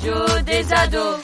radio des ados.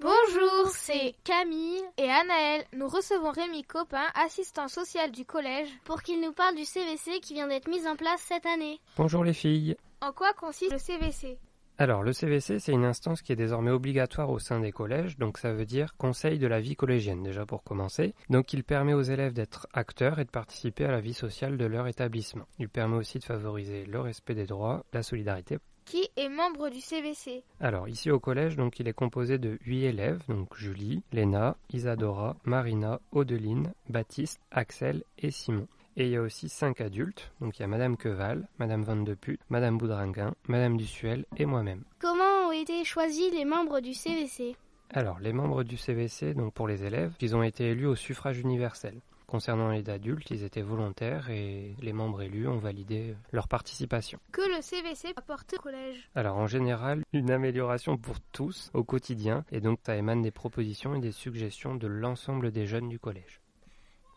Bonjour, c'est Camille et Anaël. Nous recevons Rémi Copin, assistant social du collège, pour qu'il nous parle du CVC qui vient d'être mis en place cette année. Bonjour les filles. En quoi consiste le CVC alors, le CVC, c'est une instance qui est désormais obligatoire au sein des collèges, donc ça veut dire Conseil de la vie collégienne, déjà pour commencer. Donc, il permet aux élèves d'être acteurs et de participer à la vie sociale de leur établissement. Il permet aussi de favoriser le respect des droits, la solidarité. Qui est membre du CVC Alors, ici au collège, donc, il est composé de 8 élèves, donc Julie, Léna, Isadora, Marina, Odeline, Baptiste, Axel et Simon. Et il y a aussi cinq adultes, donc il y a Madame Queval, Madame Van de Put, Madame Boudringuin, Madame Dussuel et moi-même. Comment ont été choisis les membres du CVC Alors, les membres du CVC, donc pour les élèves, ils ont été élus au suffrage universel. Concernant les adultes, ils étaient volontaires et les membres élus ont validé leur participation. Que le CVC apporte au collège Alors en général, une amélioration pour tous au quotidien et donc ça émane des propositions et des suggestions de l'ensemble des jeunes du collège.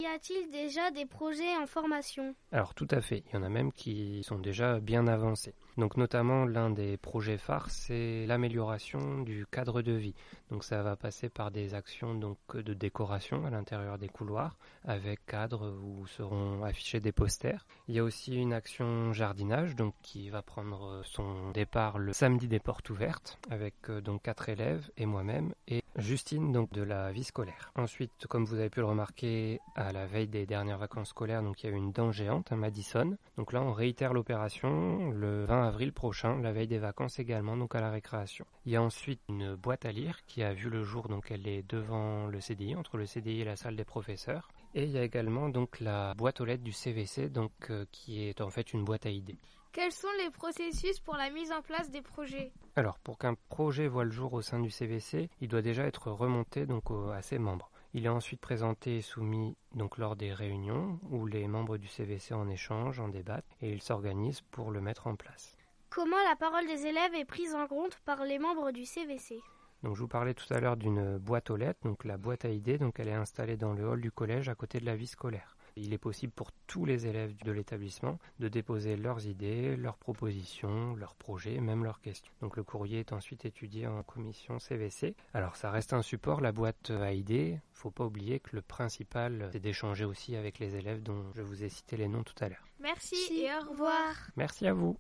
Y a-t-il déjà des projets en formation? Alors tout à fait, il y en a même qui sont déjà bien avancés. Donc notamment l'un des projets phares, c'est l'amélioration du cadre de vie. Donc ça va passer par des actions donc de décoration à l'intérieur des couloirs avec cadre où seront affichés des posters. Il y a aussi une action jardinage donc qui va prendre son départ le samedi des portes ouvertes avec euh, donc quatre élèves et moi-même et Justine donc de la vie scolaire. Ensuite, comme vous avez pu le remarquer la veille des dernières vacances scolaires, donc il y a eu une dent géante à Madison. Donc là, on réitère l'opération le 20 avril prochain, la veille des vacances également, donc à la récréation. Il y a ensuite une boîte à lire qui a vu le jour, donc elle est devant le CDI, entre le CDI et la salle des professeurs. Et il y a également donc la boîte aux lettres du CVC, donc euh, qui est en fait une boîte à idées. Quels sont les processus pour la mise en place des projets? Alors, pour qu'un projet voit le jour au sein du CVC, il doit déjà être remonté donc à ses membres. Il est ensuite présenté et soumis donc lors des réunions où les membres du CVC en échangent, en débattent et ils s'organisent pour le mettre en place. Comment la parole des élèves est prise en compte par les membres du CVC donc je vous parlais tout à l'heure d'une boîte aux lettres, donc la boîte à idées, donc elle est installée dans le hall du collège à côté de la vie scolaire. Il est possible pour tous les élèves de l'établissement de déposer leurs idées, leurs propositions, leurs projets, même leurs questions. Donc le courrier est ensuite étudié en commission CVC. Alors ça reste un support, la boîte à idées. Faut pas oublier que le principal c'est d'échanger aussi avec les élèves dont je vous ai cité les noms tout à l'heure. Merci et au revoir. Merci à vous.